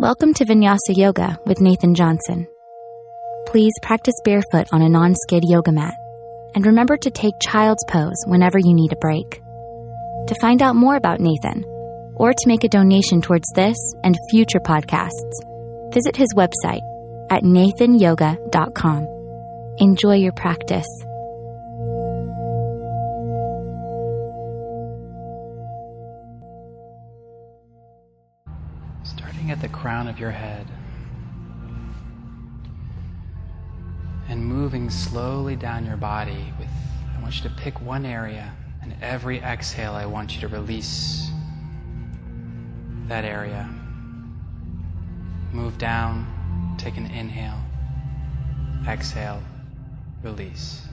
Welcome to Vinyasa Yoga with Nathan Johnson. Please practice barefoot on a non skid yoga mat and remember to take child's pose whenever you need a break. To find out more about Nathan or to make a donation towards this and future podcasts, visit his website at nathanyoga.com. Enjoy your practice. At the crown of your head and moving slowly down your body with I want you to pick one area and every exhale I want you to release that area. Move down, take an inhale, exhale, release.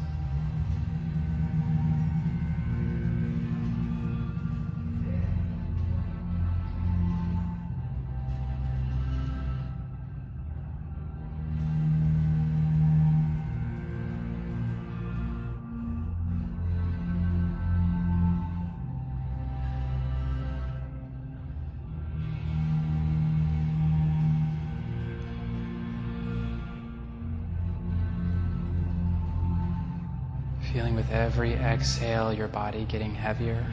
Feeling with every exhale your body getting heavier.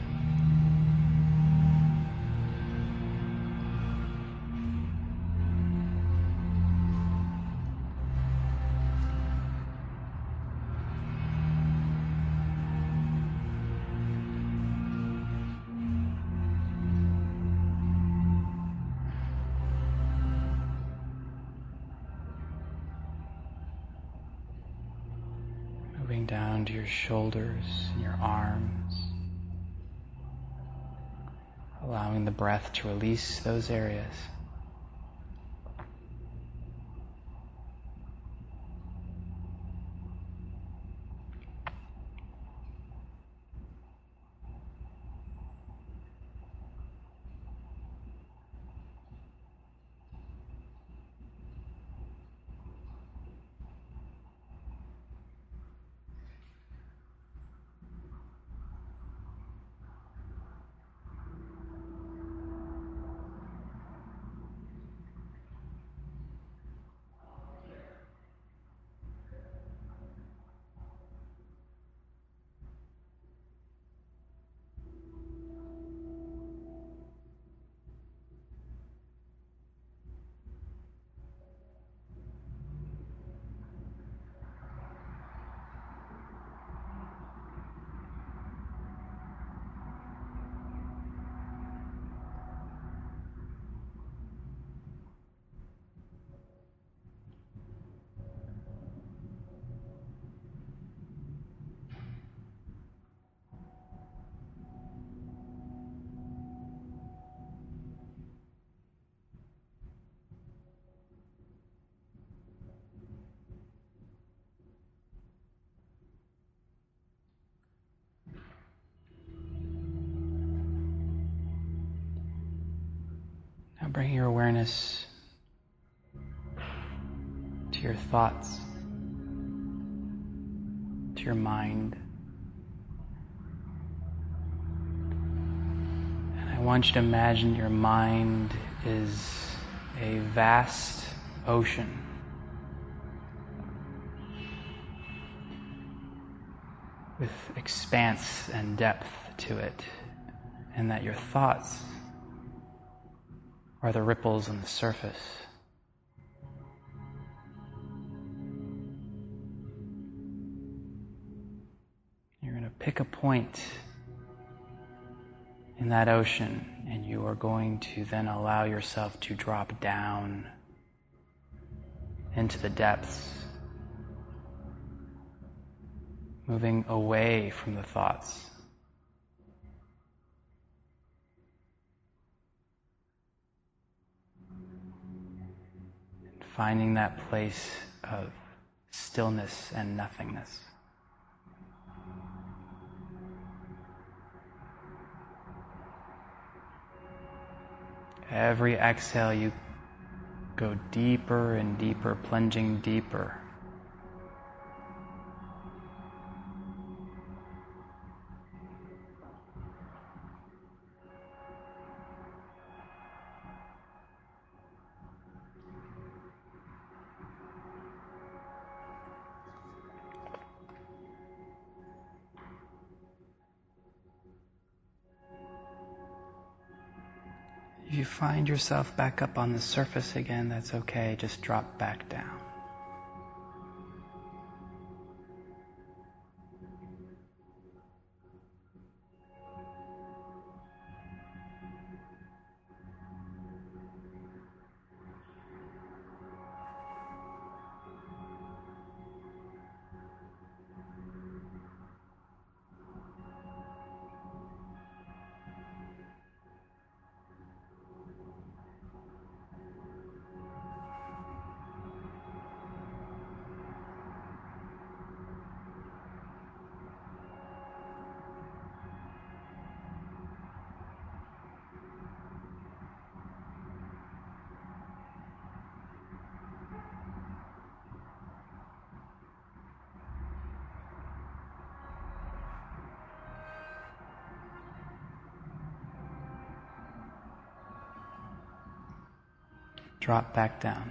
Shoulders and your arms. Allowing the breath to release those areas. Bring your awareness to your thoughts, to your mind. And I want you to imagine your mind is a vast ocean. With expanse and depth to it, and that your thoughts are the ripples on the surface. You're going to pick a point in that ocean and you are going to then allow yourself to drop down into the depths, moving away from the thoughts. Finding that place of stillness and nothingness. Every exhale, you go deeper and deeper, plunging deeper. Find yourself back up on the surface again, that's okay. Just drop back down. Drop back down.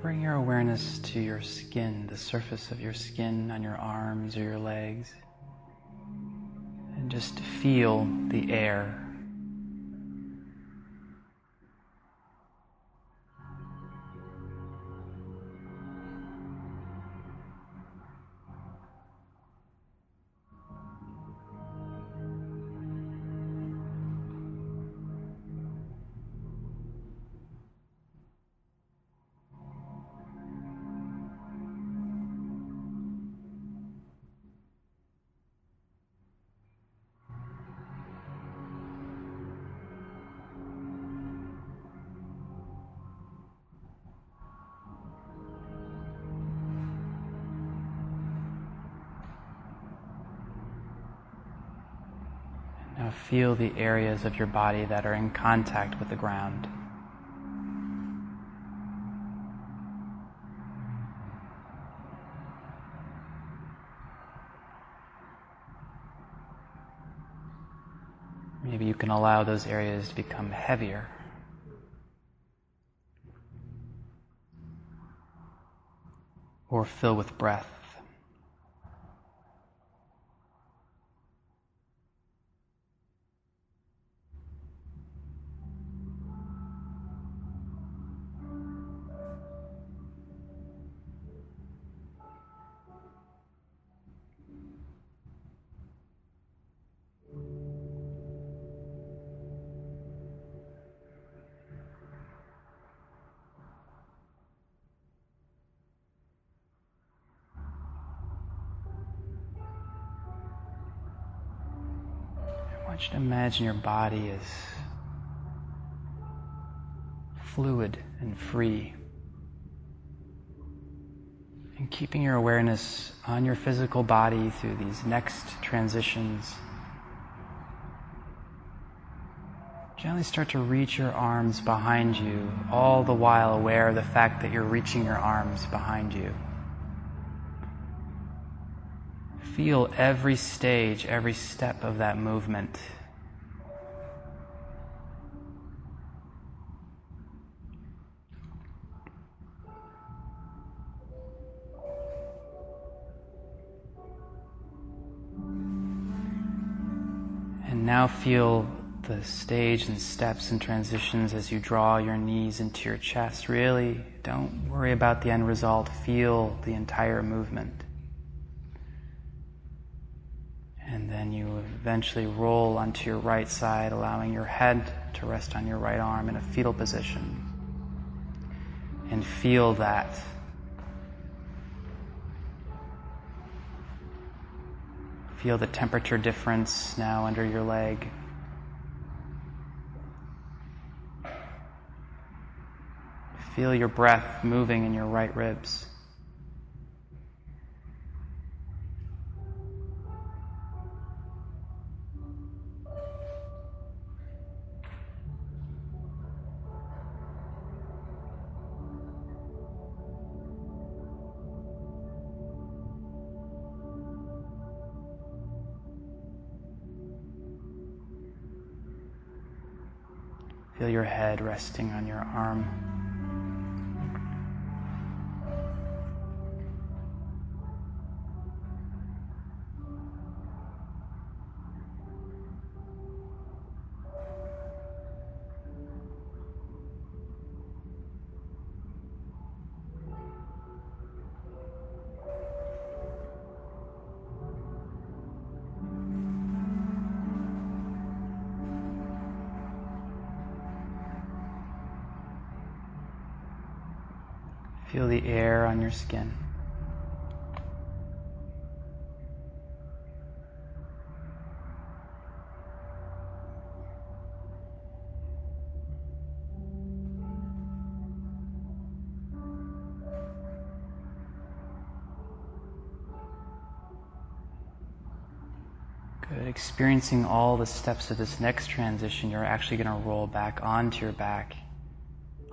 Bring your awareness to your skin, the surface of your skin on your arms or your legs. And just feel the air Feel the areas of your body that are in contact with the ground. Maybe you can allow those areas to become heavier. Or fill with breath. Imagine your body is fluid and free. And keeping your awareness on your physical body through these next transitions. Gently start to reach your arms behind you, all the while aware of the fact that you're reaching your arms behind you. Feel every stage, every step of that movement. Now feel the stage and steps and transitions as you draw your knees into your chest. Really, don't worry about the end result. Feel the entire movement. And then you eventually roll onto your right side, allowing your head to rest on your right arm in a fetal position. And feel that. Feel the temperature difference now under your leg. Feel your breath moving in your right ribs. Head resting on your arm. Feel the air on your skin. Good. Experiencing all the steps of this next transition, you're actually going to roll back onto your back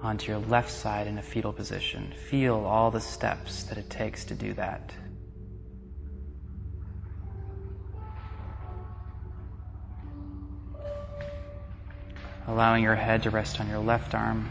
onto your left side in a fetal position. Feel all the steps that it takes to do that. Allowing your head to rest on your left arm.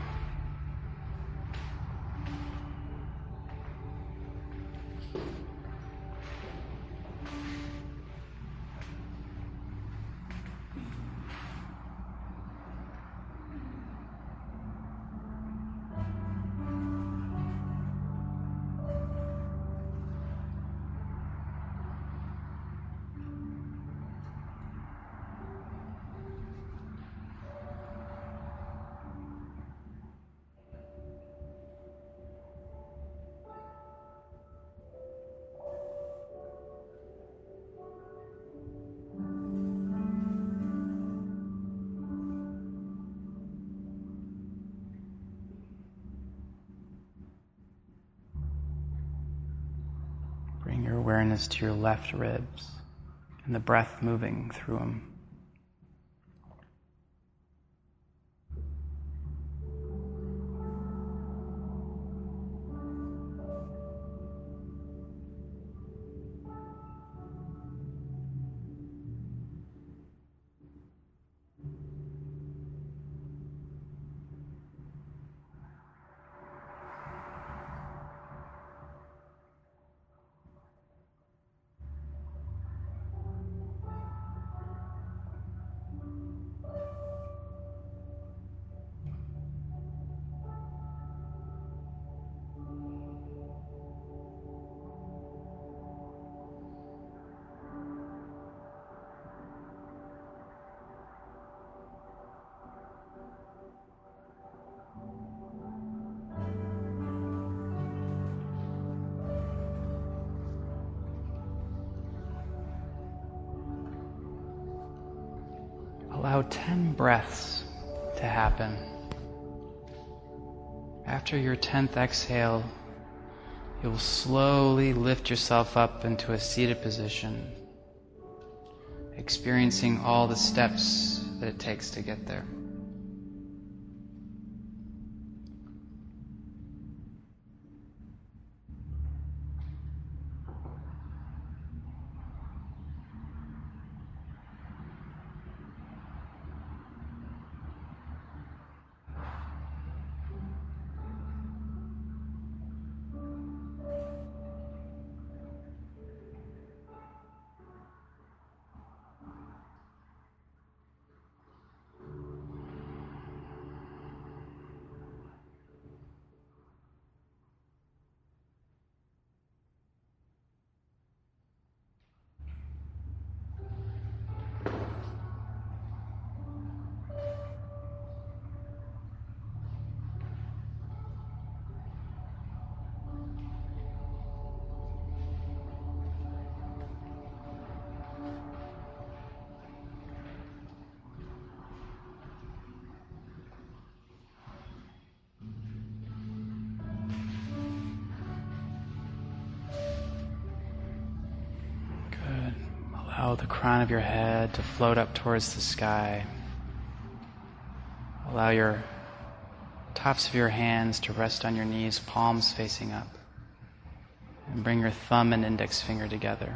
Your awareness to your left ribs and the breath moving through them. Allow 10 breaths to happen. After your 10th exhale, you'll slowly lift yourself up into a seated position, experiencing all the steps that it takes to get there. Allow the crown of your head to float up towards the sky. Allow your tops of your hands to rest on your knees, palms facing up. And bring your thumb and index finger together.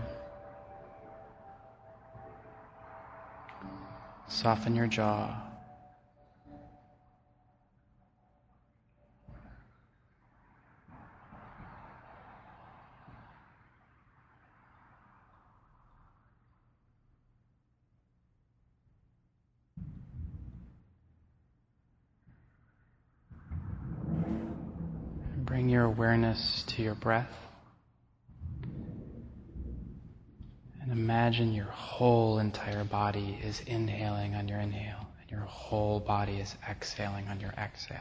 Soften your jaw. Bring your awareness to your breath. And imagine your whole entire body is inhaling on your inhale, and your whole body is exhaling on your exhale.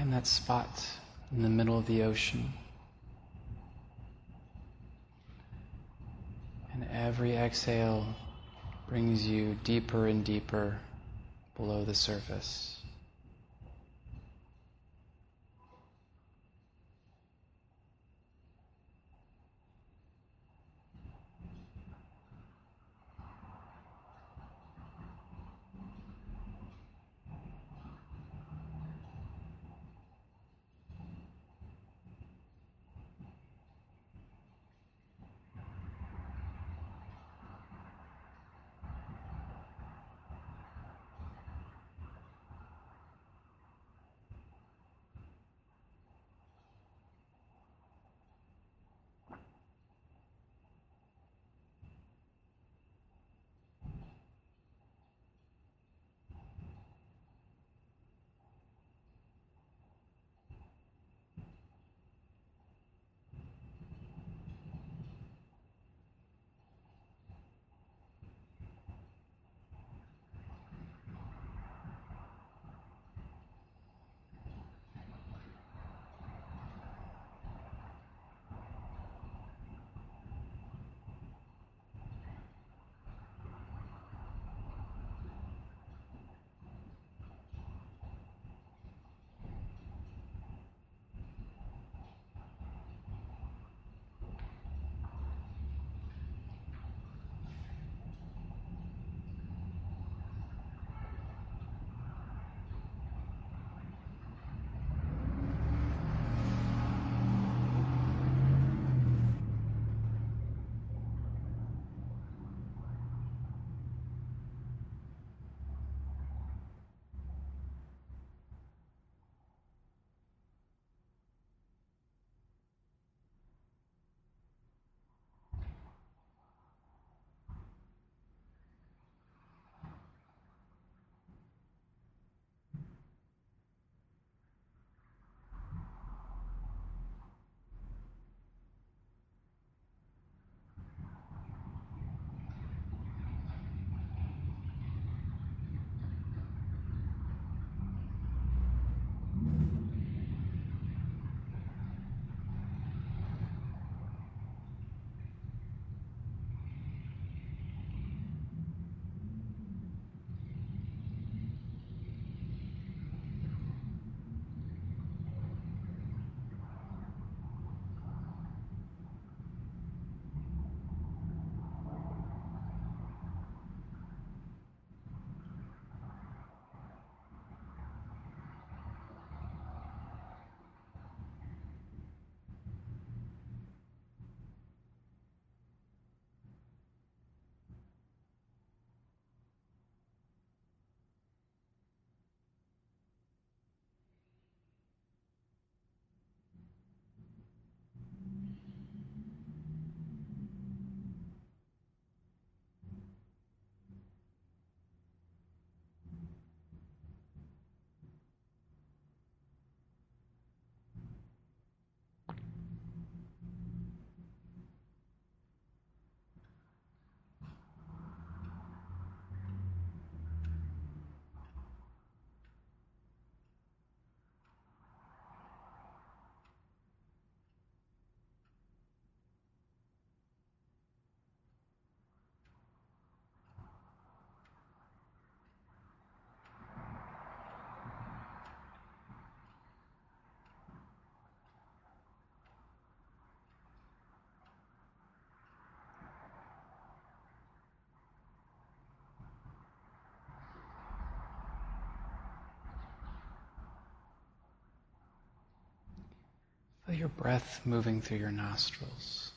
Find that spot in the middle of the ocean. And every exhale brings you deeper and deeper below the surface. Feel your breath moving through your nostrils.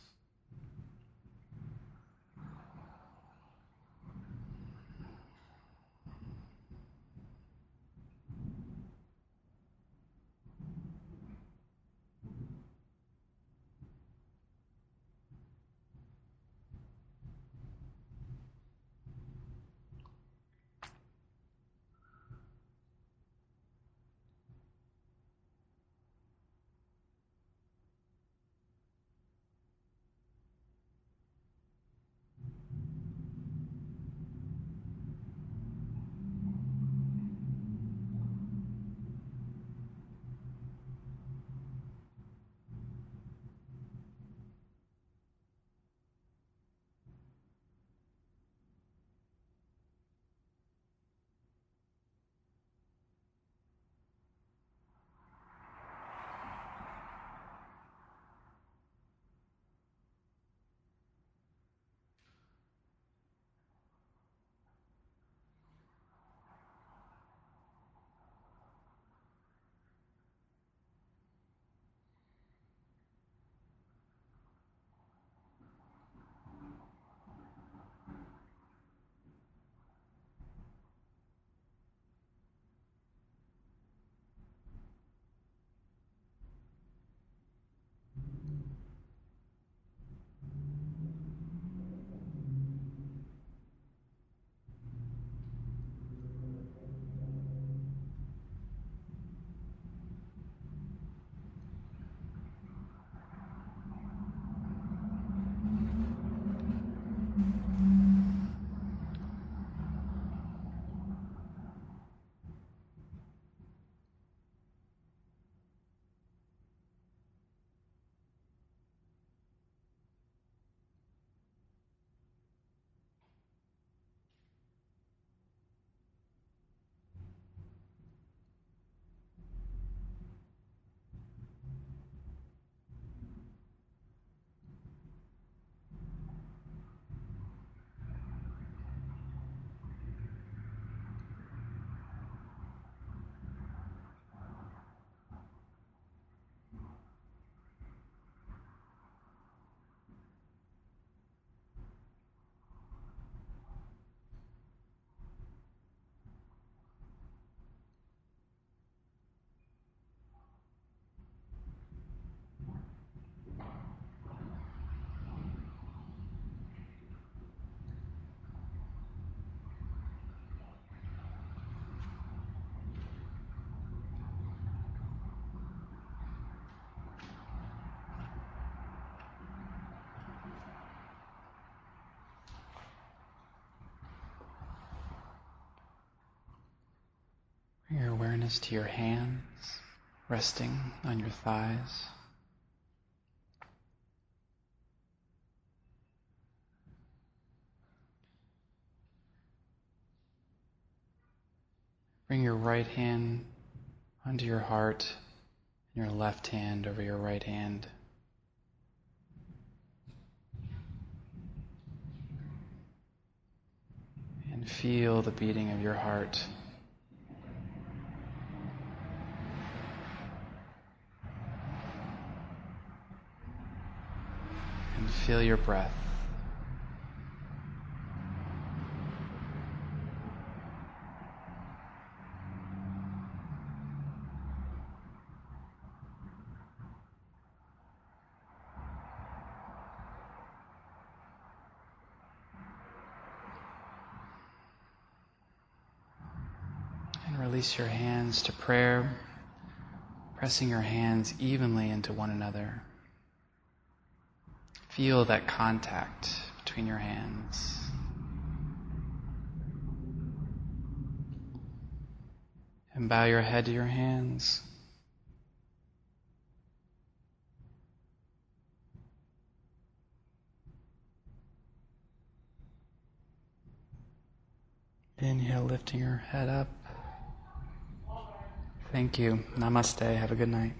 Awareness to your hands resting on your thighs. Bring your right hand onto your heart and your left hand over your right hand. And feel the beating of your heart. And feel your breath. And Release your hands to prayer, pressing your hands evenly into one another. Feel that contact between your hands. And bow your head to your hands. Inhale, lifting your head up. Thank you. Namaste. Have a good night.